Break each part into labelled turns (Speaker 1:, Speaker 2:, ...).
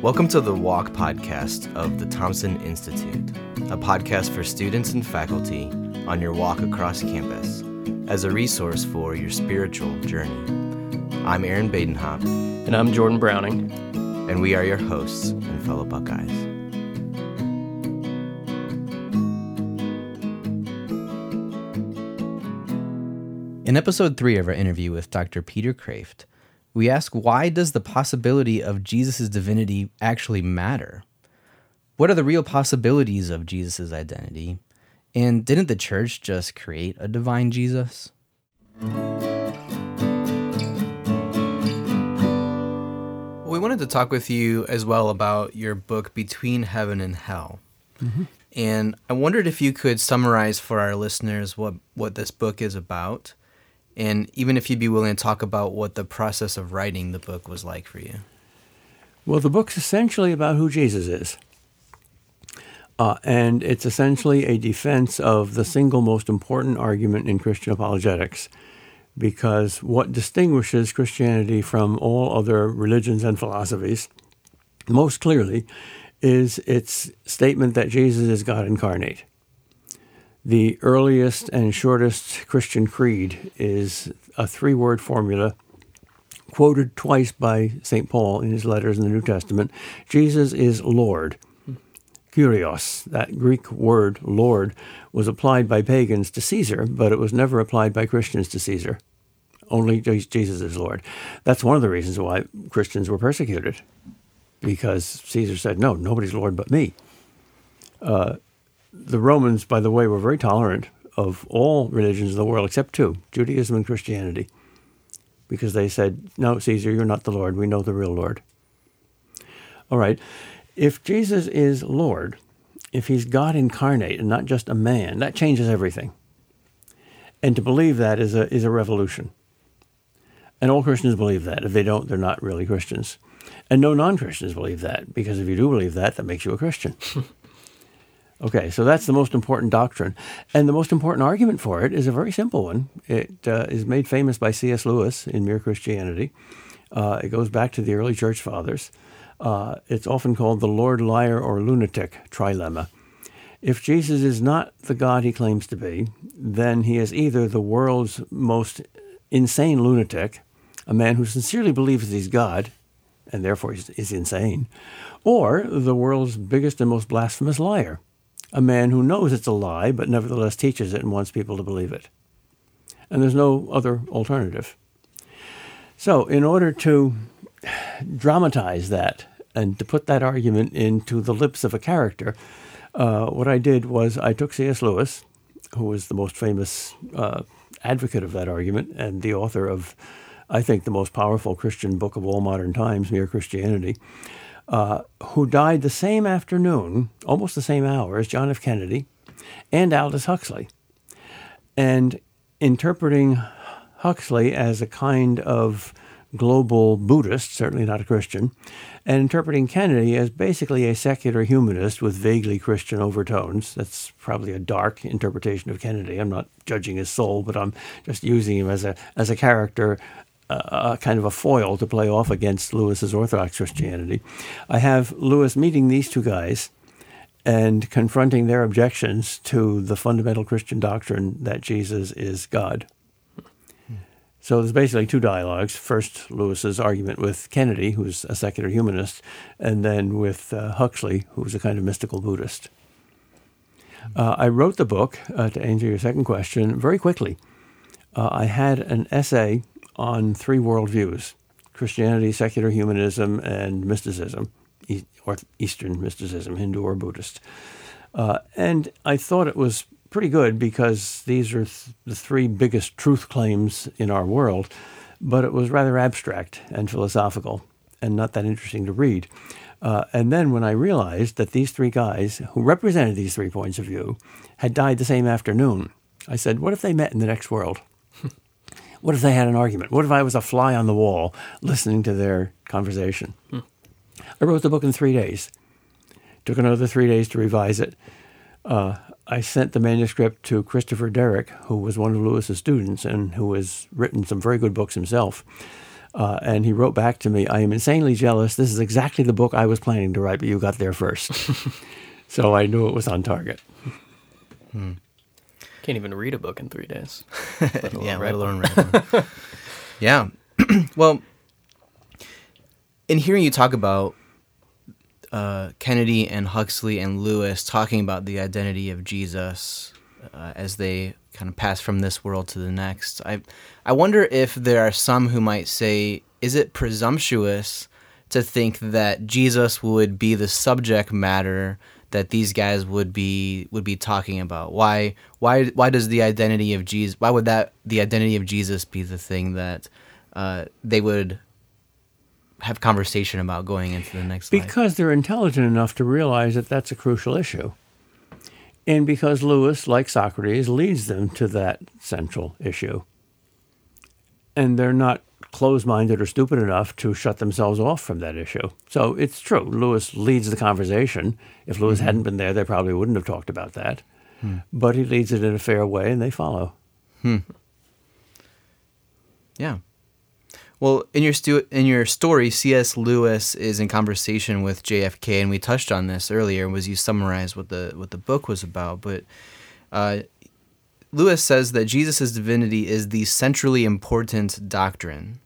Speaker 1: Welcome to the Walk podcast of the Thompson Institute, a podcast for students and faculty on your walk across campus as a resource for your spiritual journey. I'm Aaron Badenhop.
Speaker 2: And I'm Jordan Browning.
Speaker 1: And we are your hosts and fellow Buckeyes. In episode three of our interview with Dr. Peter Kreeft, we ask why does the possibility of Jesus' divinity actually matter? What are the real possibilities of Jesus' identity? And didn't the church just create a divine Jesus? We wanted to talk with you as well about your book, Between Heaven and Hell. Mm-hmm. And I wondered if you could summarize for our listeners what, what this book is about and even if you'd be willing to talk about what the process of writing the book was like for you.
Speaker 3: Well, the book's essentially about who Jesus is. Uh, and it's essentially a defense of the single most important argument in Christian apologetics. Because what distinguishes Christianity from all other religions and philosophies, most clearly, is its statement that Jesus is God incarnate. The earliest and shortest Christian creed is a three word formula quoted twice by St. Paul in his letters in the New Testament Jesus is Lord. Kyrios, that Greek word Lord, was applied by pagans to Caesar, but it was never applied by Christians to Caesar. Only Jesus is Lord. That's one of the reasons why Christians were persecuted, because Caesar said, No, nobody's Lord but me. Uh, the Romans, by the way, were very tolerant of all religions of the world except two Judaism and Christianity because they said, No, Caesar, you're not the Lord. We know the real Lord. All right. If Jesus is Lord, if he's God incarnate and not just a man, that changes everything. And to believe that is a, is a revolution. And all Christians believe that. If they don't, they're not really Christians. And no non Christians believe that, because if you do believe that, that makes you a Christian. Okay, so that's the most important doctrine. And the most important argument for it is a very simple one. It uh, is made famous by C.S. Lewis in Mere Christianity. Uh, it goes back to the early church fathers. Uh, it's often called the Lord liar or lunatic trilemma. If Jesus is not the God he claims to be, then he is either the world's most insane lunatic, a man who sincerely believes he's God, and therefore is insane, or the world's biggest and most blasphemous liar a man who knows it's a lie, but nevertheless teaches it and wants people to believe it. And there's no other alternative. So, in order to dramatize that and to put that argument into the lips of a character, uh, what I did was I took C.S. Lewis, who was the most famous uh, advocate of that argument and the author of, I think, the most powerful Christian book of all modern times, Mere Christianity. Uh, who died the same afternoon, almost the same hour as John F. Kennedy and Aldous Huxley. And interpreting Huxley as a kind of global Buddhist, certainly not a Christian, and interpreting Kennedy as basically a secular humanist with vaguely Christian overtones. That's probably a dark interpretation of Kennedy. I'm not judging his soul, but I'm just using him as a as a character a kind of a foil to play off against Lewis's Orthodox Christianity. I have Lewis meeting these two guys and confronting their objections to the fundamental Christian doctrine that Jesus is God. So there's basically two dialogues. First, Lewis's argument with Kennedy, who's a secular humanist, and then with uh, Huxley, who's a kind of mystical Buddhist. Uh, I wrote the book, uh, to answer your second question, very quickly. Uh, I had an essay on three worldviews Christianity, secular humanism, and mysticism, or Eastern mysticism, Hindu or Buddhist. Uh, and I thought it was pretty good because these are th- the three biggest truth claims in our world, but it was rather abstract and philosophical and not that interesting to read. Uh, and then when I realized that these three guys who represented these three points of view had died the same afternoon, I said, what if they met in the next world? What if they had an argument? What if I was a fly on the wall listening to their conversation? Hmm. I wrote the book in three days. Took another three days to revise it. Uh, I sent the manuscript to Christopher Derrick, who was one of Lewis's students and who has written some very good books himself. Uh, and he wrote back to me, I am insanely jealous. This is exactly the book I was planning to write, but you got there first. so I knew it was on target.
Speaker 2: Can't even read a book in three days.
Speaker 1: yeah,
Speaker 2: write
Speaker 1: let alone one. yeah. well, in hearing you talk about uh, Kennedy and Huxley and Lewis talking about the identity of Jesus uh, as they kind of pass from this world to the next, I I wonder if there are some who might say, is it presumptuous to think that Jesus would be the subject matter that these guys would be would be talking about? Why why why does the identity of Jesus? Why would that the identity of Jesus be the thing that uh, they would have conversation about going into the next life?
Speaker 3: Because they're intelligent enough to realize that that's a crucial issue. And because Lewis, like Socrates, leads them to that central issue. And they're not closed minded or stupid enough to shut themselves off from that issue. So it's true. Lewis leads the conversation. If Lewis mm-hmm. hadn't been there, they probably wouldn't have talked about that. Hmm. But he leads it in a fair way and they follow. Hmm.
Speaker 1: Yeah. Well, in your stu- in your story, C.S. Lewis is in conversation with JFK, and we touched on this earlier. Was you summarized what the what the book was about? But uh, Lewis says that Jesus' divinity is the centrally important doctrine,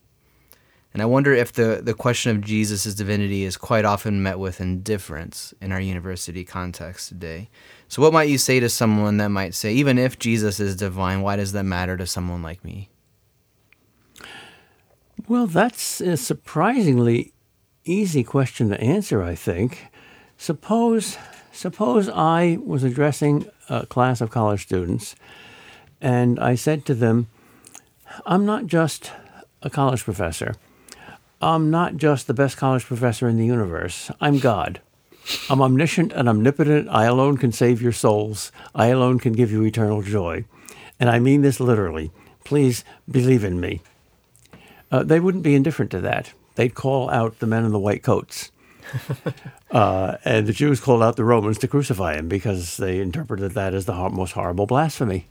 Speaker 1: and I wonder if the the question of Jesus' divinity is quite often met with indifference in our university context today. So, what might you say to someone that might say, even if Jesus is divine, why does that matter to someone like me?
Speaker 3: Well, that's a surprisingly easy question to answer, I think. Suppose suppose I was addressing a class of college students and I said to them, I'm not just a college professor. I'm not just the best college professor in the universe. I'm God. I'm omniscient and omnipotent. I alone can save your souls. I alone can give you eternal joy. And I mean this literally. Please believe in me uh, they wouldn't be indifferent to that. They'd call out the men in the white coats. uh, and the Jews called out the Romans to crucify him because they interpreted that as the most horrible blasphemy.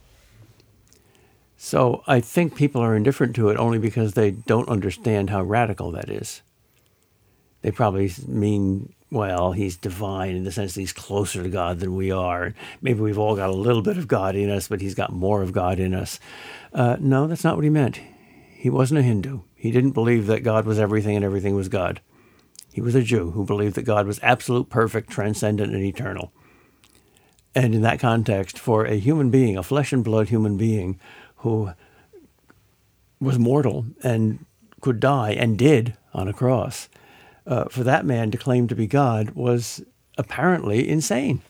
Speaker 3: So I think people are indifferent to it only because they don't understand how radical that is. They probably mean, well, he's divine in the sense that he's closer to God than we are. Maybe we've all got a little bit of God in us, but he's got more of God in us. Uh, no, that's not what he meant. He wasn't a Hindu. He didn't believe that God was everything and everything was God. He was a Jew who believed that God was absolute, perfect, transcendent, and eternal. And in that context, for a human being, a flesh and blood human being who was mortal and could die and did on a cross, uh, for that man to claim to be God was apparently insane.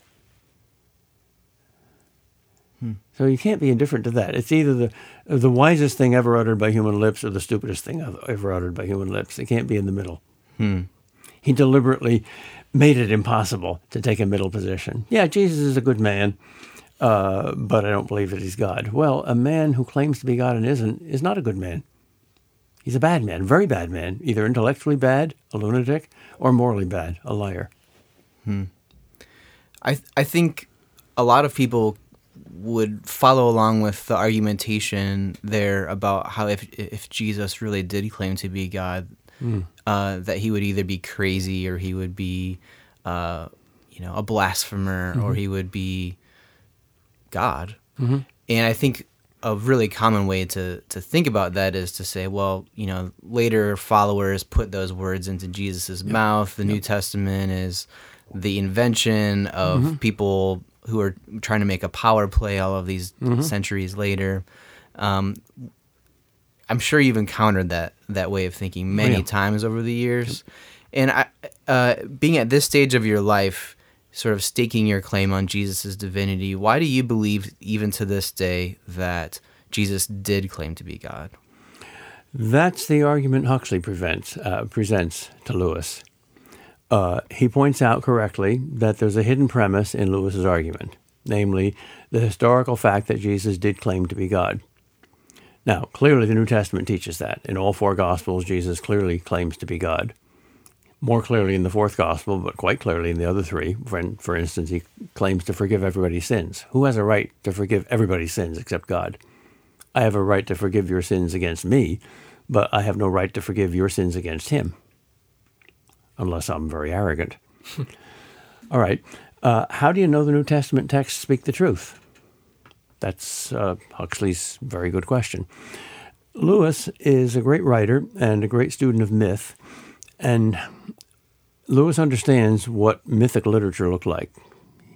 Speaker 3: So you can't be indifferent to that. It's either the the wisest thing ever uttered by human lips or the stupidest thing ever- ever uttered by human lips. It can't be in the middle. He deliberately made it impossible to take a middle position. Yeah, Jesus is a good man, uh, but I don't believe that he's God. Well, a man who claims to be God and isn't is not a good man. He's a bad man, very bad man, either intellectually bad, a lunatic, or morally bad, a liar.
Speaker 1: I I think a lot of people would follow along with the argumentation there about how if if Jesus really did claim to be God, uh, that he would either be crazy or he would be, uh, you know, a blasphemer or he would be God. And I think a really common way to to think about that is to say, well, you know, later followers put those words into Jesus' mouth. The New Testament is the invention of people who are trying to make a power play all of these centuries later. Um, I'm sure you've encountered that that way of thinking many
Speaker 3: yeah.
Speaker 1: times over the years. And I, uh, being at this stage of your life, sort of staking your claim on Jesus' divinity, why do you believe, even to this day, that Jesus did claim to be God?
Speaker 3: That's the argument Huxley prevents, uh, presents to Lewis. Uh, he points out correctly that there's a hidden premise in Lewis's argument, namely the historical fact that Jesus did claim to be God. Now, clearly, the New Testament teaches that. In all four Gospels, Jesus clearly claims to be God. More clearly in the fourth Gospel, but quite clearly in the other three. For, for instance, he claims to forgive everybody's sins. Who has a right to forgive everybody's sins except God? I have a right to forgive your sins against me, but I have no right to forgive your sins against him, unless I'm very arrogant. All right. Uh, how do you know the New Testament texts speak the truth? That's uh, Huxley's very good question. Lewis is a great writer and a great student of myth, and Lewis understands what mythic literature looked like.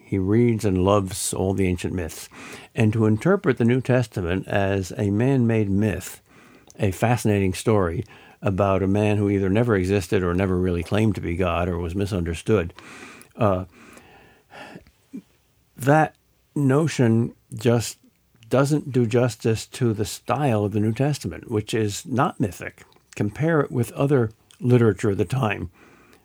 Speaker 3: He reads and loves all the ancient myths. And to interpret the New Testament as a man made myth, a fascinating story about a man who either never existed or never really claimed to be God or was misunderstood, uh, that notion just doesn't do justice to the style of the New Testament, which is not mythic. Compare it with other literature of the time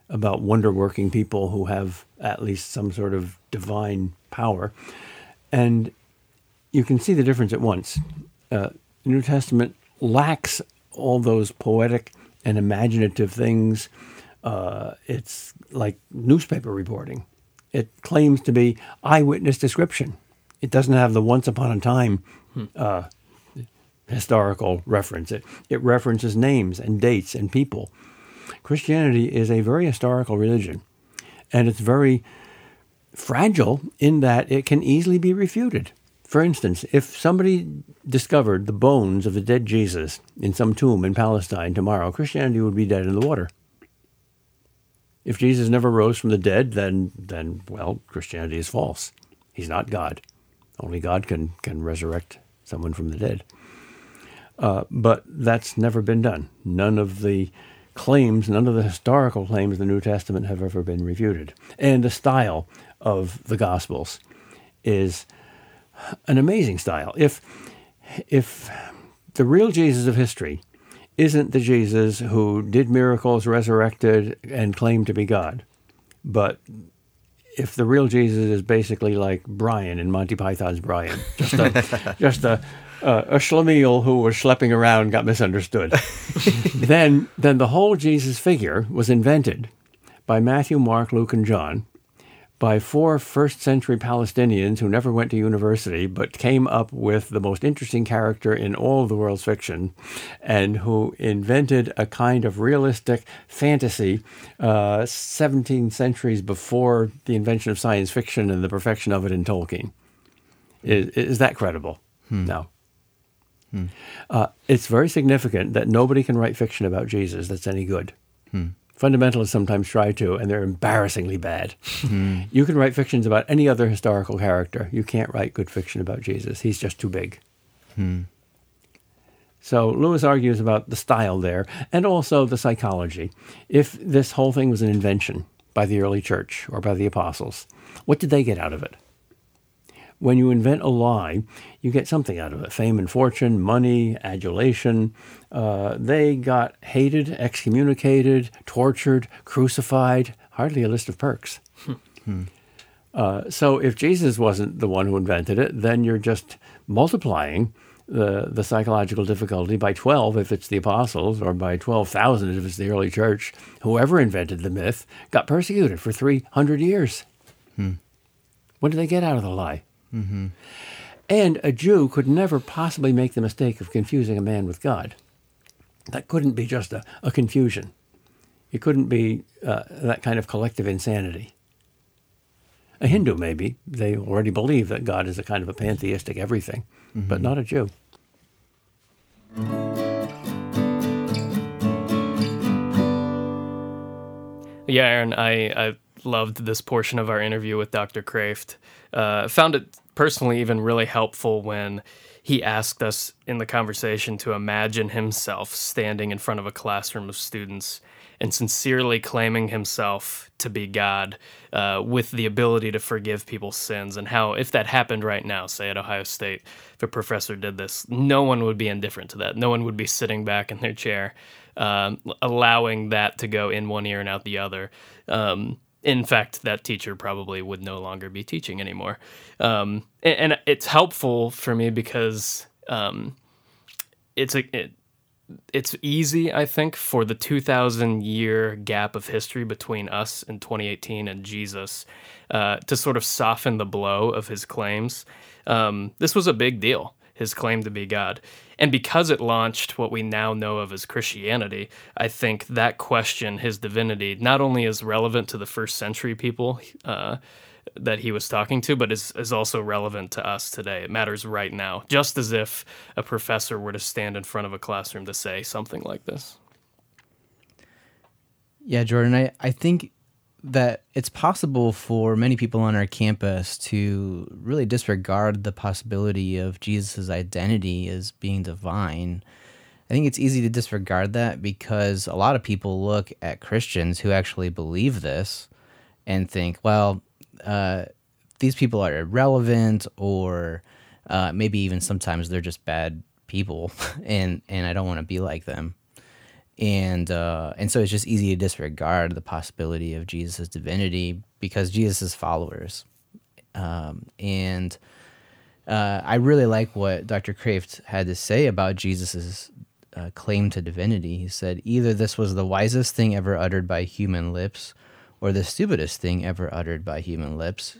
Speaker 3: about wonder working people who have at least some sort of divine power. And you can see the difference at once. Uh, the New Testament lacks all those poetic and imaginative things. Uh, it's like newspaper reporting. It claims to be eyewitness description. It doesn't have the once upon a time uh, historical reference. It, it references names and dates and people. Christianity is a very historical religion, and it's very fragile in that it can easily be refuted. For instance, if somebody discovered the bones of the dead Jesus in some tomb in Palestine tomorrow, Christianity would be dead in the water. If Jesus never rose from the dead, then, then well, Christianity is false. He's not God. Only God can, can resurrect someone from the dead. Uh, but that's never been done. None of the claims, none of the historical claims of the New Testament have ever been refuted. And the style of the Gospels is an amazing style. If, if the real Jesus of history isn't the Jesus who did miracles, resurrected, and claimed to be God, but if the real Jesus is basically like Brian in Monty Python's Brian, just a, just a, uh, a schlemiel who was schlepping around got misunderstood, then then the whole Jesus figure was invented by Matthew, Mark, Luke, and John by four first century Palestinians who never went to university but came up with the most interesting character in all of the world's fiction and who invented a kind of realistic fantasy uh, 17 centuries before the invention of science fiction and the perfection of it in Tolkien. Is, is that credible? Hmm. No. Hmm. Uh, it's very significant that nobody can write fiction about Jesus that's any good. Hmm. Fundamentalists sometimes try to, and they're embarrassingly bad. Mm. You can write fictions about any other historical character. You can't write good fiction about Jesus. He's just too big. Mm. So Lewis argues about the style there and also the psychology. If this whole thing was an invention by the early church or by the apostles, what did they get out of it? When you invent a lie, you get something out of it fame and fortune, money, adulation. Uh, they got hated, excommunicated, tortured, crucified. Hardly a list of perks. Hmm. Uh, so if Jesus wasn't the one who invented it, then you're just multiplying the, the psychological difficulty by 12 if it's the apostles, or by 12,000 if it's the early church. Whoever invented the myth got persecuted for 300 years. Hmm. What did they get out of the lie? Mm-hmm. And a Jew could never possibly make the mistake of confusing a man with God. That couldn't be just a, a confusion. It couldn't be uh, that kind of collective insanity. A Hindu, maybe. They already believe that God is a kind of a pantheistic everything, mm-hmm. but not a Jew.
Speaker 2: Yeah, Aaron, I, I loved this portion of our interview with Dr. Kreeft. Uh, found it personally even really helpful when he asked us in the conversation to imagine himself standing in front of a classroom of students and sincerely claiming himself to be God uh, with the ability to forgive people's sins. And how, if that happened right now, say at Ohio State, if a professor did this, no one would be indifferent to that. No one would be sitting back in their chair, um, allowing that to go in one ear and out the other. Um, in fact, that teacher probably would no longer be teaching anymore. Um, and, and, it's helpful for me because um, it's a, it, it's easy, I think, for the 2,000 year gap of history between us and 2018 and Jesus uh, to sort of soften the blow of his claims. Um, this was a big deal his claim to be God. And because it launched what we now know of as Christianity, I think that question, his divinity, not only is relevant to the first century people uh, that he was talking to, but is, is also relevant to us today. It matters right now, just as if a professor were to stand in front of a classroom to say something like this.
Speaker 1: Yeah, Jordan, I, I think that it's possible for many people on our campus to really disregard the possibility of Jesus' identity as being divine. I think it's easy to disregard that because a lot of people look at Christians who actually believe this and think, well, uh, these people are irrelevant, or uh, maybe even sometimes they're just bad people, and and I don't want to be like them and uh, and so it's just easy to disregard the possibility of Jesus' divinity because Jesus' followers. Um, and uh, I really like what Dr. Kreeft had to say about Jesus' uh, claim to divinity. He said, Either this was the wisest thing ever uttered by human lips or the stupidest thing ever uttered by human lips.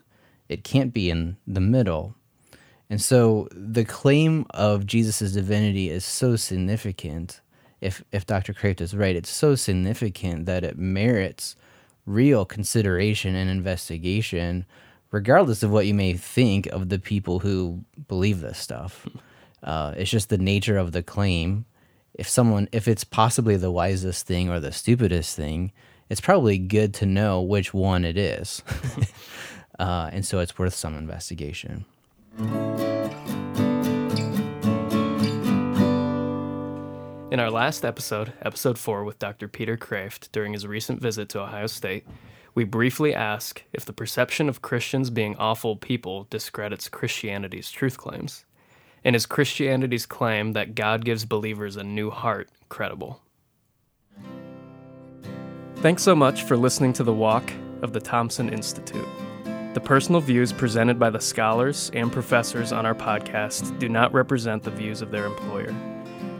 Speaker 1: It can't be in the middle. And so the claim of Jesus' divinity is so significant if if Dr. Kreeft is right, it's so significant that it merits real consideration and investigation, regardless of what you may think of the people who believe this stuff. Uh, it's just the nature of the claim. If someone, if it's possibly the wisest thing or the stupidest thing, it's probably good to know which one it is. uh, and so it's worth some investigation.
Speaker 2: In our last episode, episode 4, with Dr. Peter Kreeft, during his recent visit to Ohio State, we briefly ask if the perception of Christians being awful people discredits Christianity's truth claims. And is Christianity's claim that God gives believers a new heart credible? Thanks so much for listening to the walk of the Thompson Institute. The personal views presented by the scholars and professors on our podcast do not represent the views of their employer.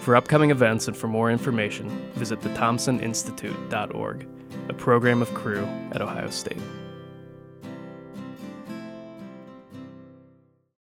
Speaker 2: For upcoming events and for more information, visit thethompsoninstitute.org, a program of Cru at Ohio State.